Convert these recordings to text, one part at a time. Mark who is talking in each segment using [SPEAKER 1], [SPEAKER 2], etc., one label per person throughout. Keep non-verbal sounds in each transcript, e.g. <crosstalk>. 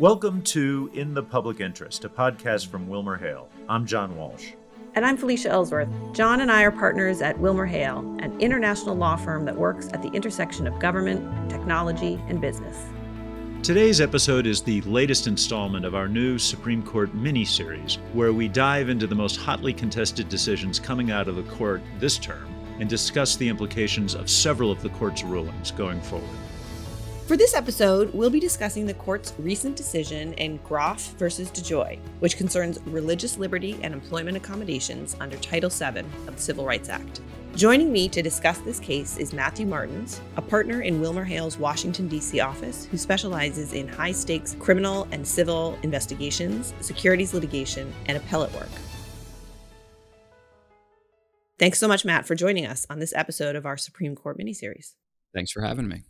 [SPEAKER 1] Welcome to In the Public Interest, a podcast from Wilmer Hale. I'm John Walsh.
[SPEAKER 2] And I'm Felicia Ellsworth. John and I are partners at Wilmer Hale, an international law firm that works at the intersection of government, technology, and business.
[SPEAKER 1] Today's episode is the latest installment of our new Supreme Court mini series, where we dive into the most hotly contested decisions coming out of the court this term and discuss the implications of several of the court's rulings going forward.
[SPEAKER 2] For this episode, we'll be discussing the court's recent decision in Groff versus DeJoy, which concerns religious liberty and employment accommodations under Title VII of the Civil Rights Act. Joining me to discuss this case is Matthew Martens, a partner in Wilmer Hale's Washington, D.C. office who specializes in high stakes criminal and civil investigations, securities litigation, and appellate work. Thanks so much, Matt, for joining us on this episode of our Supreme Court miniseries.
[SPEAKER 3] Thanks for having me.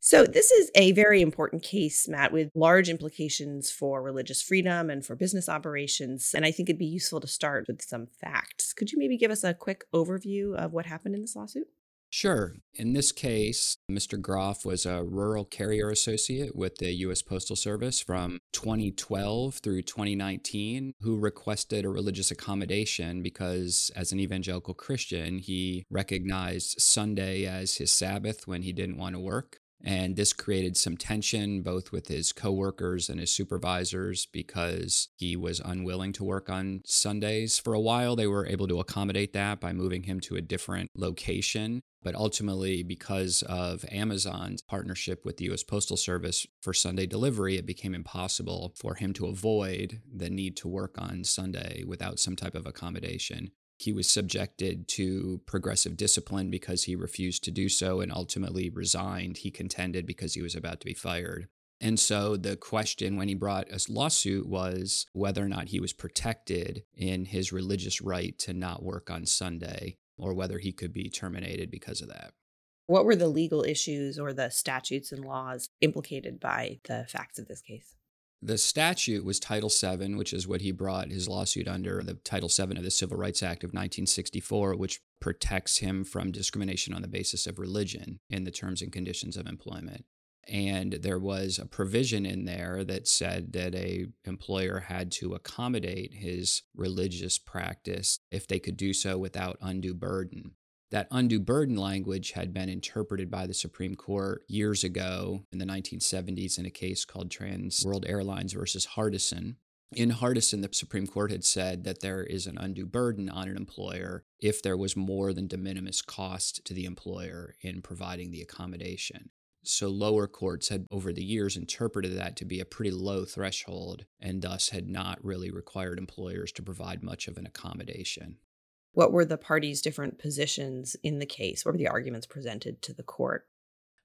[SPEAKER 2] So, this is a very important case, Matt, with large implications for religious freedom and for business operations. And I think it'd be useful to start with some facts. Could you maybe give us a quick overview of what happened in this lawsuit?
[SPEAKER 3] Sure. In this case, Mr. Groff was a rural carrier associate with the U.S. Postal Service from 2012 through 2019 who requested a religious accommodation because, as an evangelical Christian, he recognized Sunday as his Sabbath when he didn't want to work. And this created some tension both with his coworkers and his supervisors because he was unwilling to work on Sundays. For a while, they were able to accommodate that by moving him to a different location. But ultimately, because of Amazon's partnership with the US Postal Service for Sunday delivery, it became impossible for him to avoid the need to work on Sunday without some type of accommodation. He was subjected to progressive discipline because he refused to do so and ultimately resigned, he contended, because he was about to be fired. And so the question when he brought a lawsuit was whether or not he was protected in his religious right to not work on Sunday or whether he could be terminated because of that.
[SPEAKER 2] What were the legal issues or the statutes and laws implicated by the facts of this case?
[SPEAKER 3] The statute was Title VII, which is what he brought his lawsuit under, the Title VII of the Civil Rights Act of 1964, which protects him from discrimination on the basis of religion in the terms and conditions of employment. And there was a provision in there that said that a employer had to accommodate his religious practice if they could do so without undue burden that undue burden language had been interpreted by the Supreme Court years ago in the 1970s in a case called Trans World Airlines versus Hardison. In Hardison, the Supreme Court had said that there is an undue burden on an employer if there was more than de minimis cost to the employer in providing the accommodation. So, lower courts had over the years interpreted that to be a pretty low threshold and thus had not really required employers to provide much of an accommodation.
[SPEAKER 2] What were the parties' different positions in the case? What were the arguments presented to the court?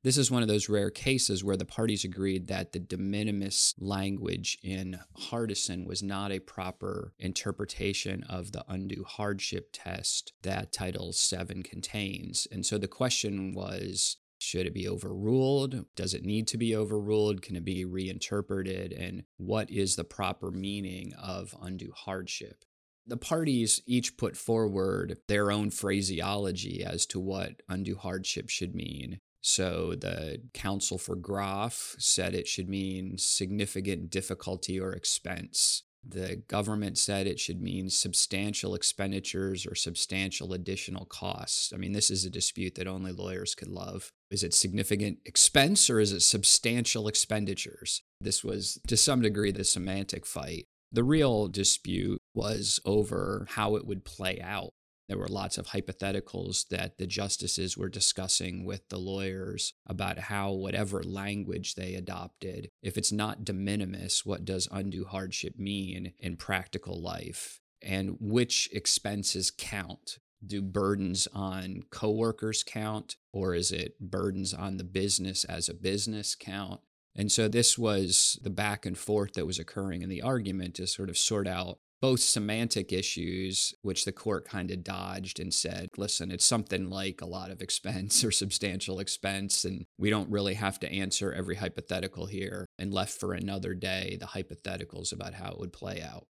[SPEAKER 3] This is one of those rare cases where the parties agreed that the de minimis language in Hardison was not a proper interpretation of the undue hardship test that Title VII contains. And so the question was should it be overruled? Does it need to be overruled? Can it be reinterpreted? And what is the proper meaning of undue hardship? The parties each put forward their own phraseology as to what undue hardship should mean. So the counsel for Groff said it should mean significant difficulty or expense. The government said it should mean substantial expenditures or substantial additional costs. I mean, this is a dispute that only lawyers could love. Is it significant expense or is it substantial expenditures? This was, to some degree, the semantic fight. The real dispute was over how it would play out. There were lots of hypotheticals that the justices were discussing with the lawyers about how, whatever language they adopted, if it's not de minimis, what does undue hardship mean in practical life? And which expenses count? Do burdens on coworkers count, or is it burdens on the business as a business count? And so this was the back and forth that was occurring in the argument to sort of sort out both semantic issues, which the court kind of dodged and said, listen, it's something like a lot of expense or substantial expense, and we don't really have to answer every hypothetical here, and left for another day the hypotheticals about how it would play out.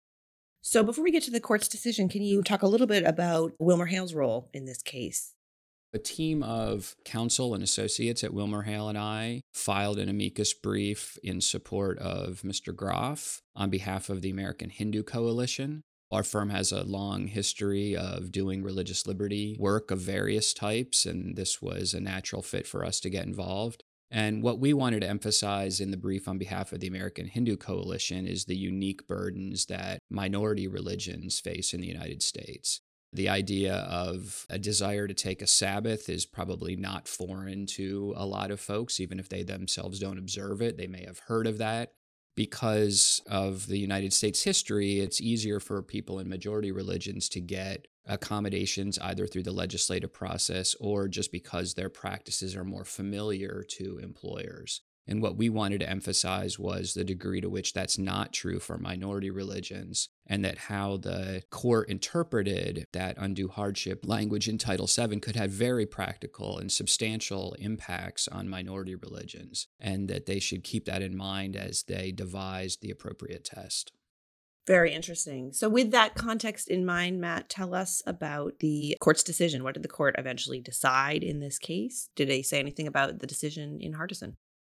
[SPEAKER 2] So, before we get to the court's decision, can you talk a little bit about Wilmer Hale's role in this case?
[SPEAKER 3] A team of counsel and associates at Wilmer Hale and I filed an amicus brief in support of Mr. Groff on behalf of the American Hindu Coalition. Our firm has a long history of doing religious liberty work of various types, and this was a natural fit for us to get involved. And what we wanted to emphasize in the brief on behalf of the American Hindu Coalition is the unique burdens that minority religions face in the United States. The idea of a desire to take a Sabbath is probably not foreign to a lot of folks, even if they themselves don't observe it. They may have heard of that. Because of the United States history, it's easier for people in majority religions to get accommodations either through the legislative process or just because their practices are more familiar to employers. And what we wanted to emphasize was the degree to which that's not true for minority religions, and that how the court interpreted that undue hardship language in Title VII could have very practical and substantial impacts on minority religions, and that they should keep that in mind as they devised the appropriate test.
[SPEAKER 2] Very interesting. So, with that context in mind, Matt, tell us about the court's decision. What did the court eventually decide in this case? Did they say anything about the decision in Hardison?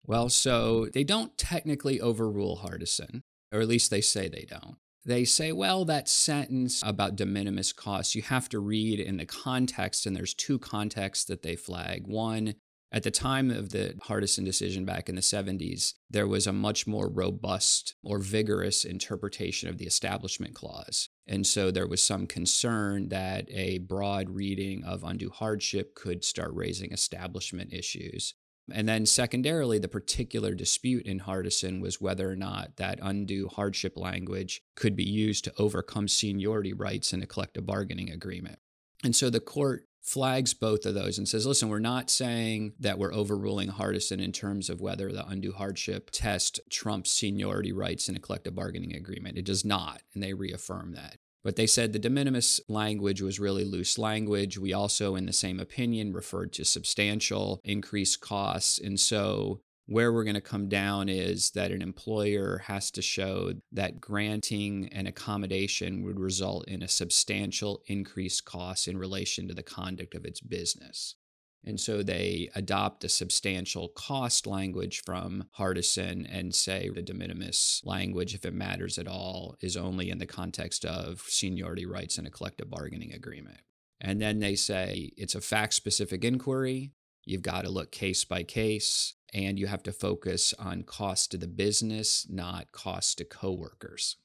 [SPEAKER 3] Well, so they don't technically overrule Hardison, or at least they say they don't. They say, well, that sentence about de minimis costs, you have to read in the context, and there's two contexts that they flag. One at the time of the Hardison decision back in the 70s, there was a much more robust or vigorous interpretation of the Establishment Clause. And so there was some concern that a broad reading of undue hardship could start raising establishment issues. And then, secondarily, the particular dispute in Hardison was whether or not that undue hardship language could be used to overcome seniority rights in a collective bargaining agreement. And so the court flags both of those and says, listen, we're not saying that we're overruling Hardison in terms of whether the undue hardship test trumps seniority rights in a collective bargaining agreement. It does not. And they reaffirm that. But they said the de minimis language was really loose language. We also, in the same opinion, referred to substantial increased costs. And so where we're going to come down is that an employer has to show that granting an accommodation would result in a substantial increased cost in relation to the conduct of its business. And so they adopt a substantial cost language from Hardison and say the de minimis language, if it matters at all, is only in the context of seniority rights in a collective bargaining agreement. And then they say it's a fact specific inquiry. You've got to look case by case and you have to focus on cost to the business, not cost to coworkers.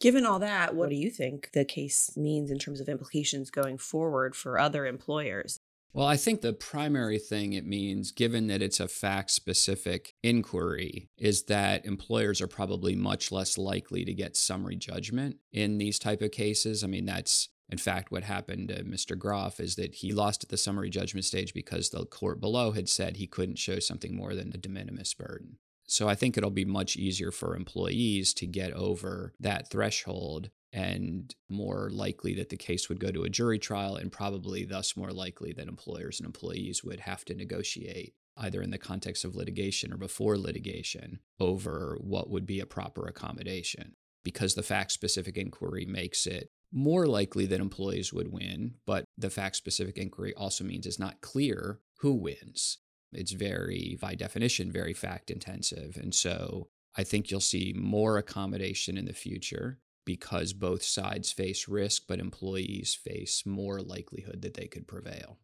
[SPEAKER 2] Given all that, what do you think the case means in terms of implications going forward for other employers?
[SPEAKER 3] Well, I think the primary thing it means, given that it's a fact specific inquiry, is that employers are probably much less likely to get summary judgment in these type of cases. I mean, that's in fact, what happened to Mr. Groff is that he lost at the summary judgment stage because the court below had said he couldn't show something more than a de minimis burden. So I think it'll be much easier for employees to get over that threshold and more likely that the case would go to a jury trial and probably thus more likely that employers and employees would have to negotiate either in the context of litigation or before litigation over what would be a proper accommodation because the fact specific inquiry makes it more likely that employees would win, but the fact specific inquiry also means it's not clear who wins. It's very, by definition, very fact intensive. And so I think you'll see more accommodation in the future because both sides face risk, but employees face more likelihood that they could prevail.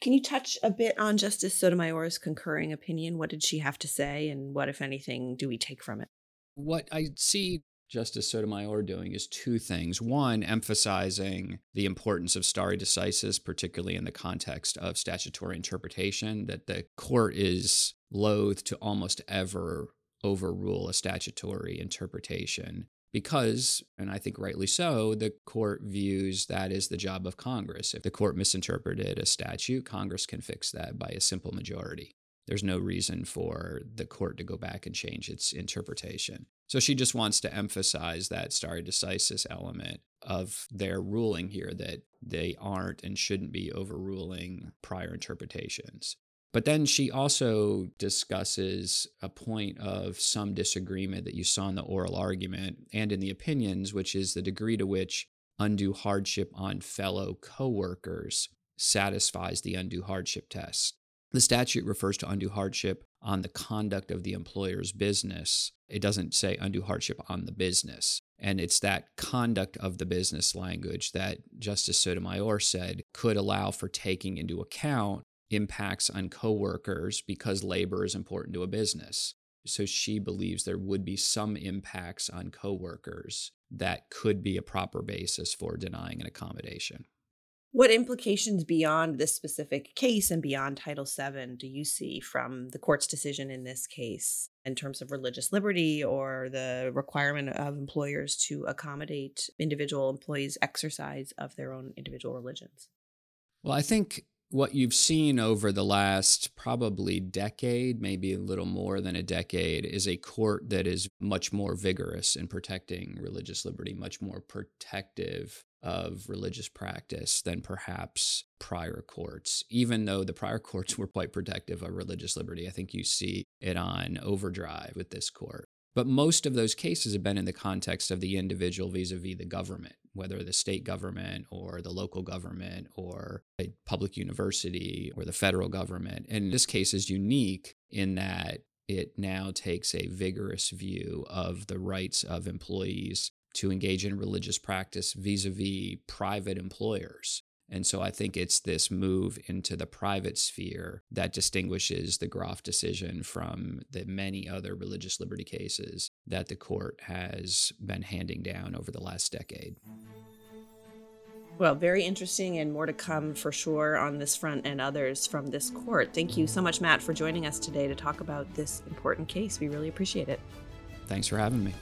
[SPEAKER 2] Can you touch a bit on Justice Sotomayor's concurring opinion? What did she have to say, and what, if anything, do we take from it?
[SPEAKER 3] What I see Justice Sotomayor doing is two things. One, emphasizing the importance of stare decisis, particularly in the context of statutory interpretation, that the court is loath to almost ever overrule a statutory interpretation because, and I think rightly so, the court views that as the job of Congress. If the court misinterpreted a statute, Congress can fix that by a simple majority there's no reason for the court to go back and change its interpretation. So she just wants to emphasize that stare decisis element of their ruling here that they aren't and shouldn't be overruling prior interpretations. But then she also discusses a point of some disagreement that you saw in the oral argument and in the opinions, which is the degree to which undue hardship on fellow coworkers satisfies the undue hardship test. The statute refers to undue hardship on the conduct of the employer's business. It doesn't say undue hardship on the business. And it's that conduct of the business language that Justice Sotomayor said could allow for taking into account impacts on coworkers because labor is important to a business. So she believes there would be some impacts on coworkers that could be a proper basis for denying an accommodation.
[SPEAKER 2] What implications beyond this specific case and beyond Title VII do you see from the court's decision in this case in terms of religious liberty or the requirement of employers to accommodate individual employees' exercise of their own individual religions?
[SPEAKER 3] Well, I think what you've seen over the last probably decade, maybe a little more than a decade, is a court that is much more vigorous in protecting religious liberty, much more protective of religious practice than perhaps prior courts. Even though the prior courts <laughs> were quite protective of religious liberty, I think you see it on overdrive with this court. But most of those cases have been in the context of the individual vis a vis the government, whether the state government or the local government or a public university or the federal government. And this case is unique in that it now takes a vigorous view of the rights of employees to engage in religious practice vis a vis private employers. And so I think it's this move into the private sphere that distinguishes the Groff decision from the many other religious liberty cases that the court has been handing down over the last decade.
[SPEAKER 2] Well, very interesting and more to come for sure on this front and others from this court. Thank you so much, Matt, for joining us today to talk about this important case. We really appreciate it.
[SPEAKER 3] Thanks for having me.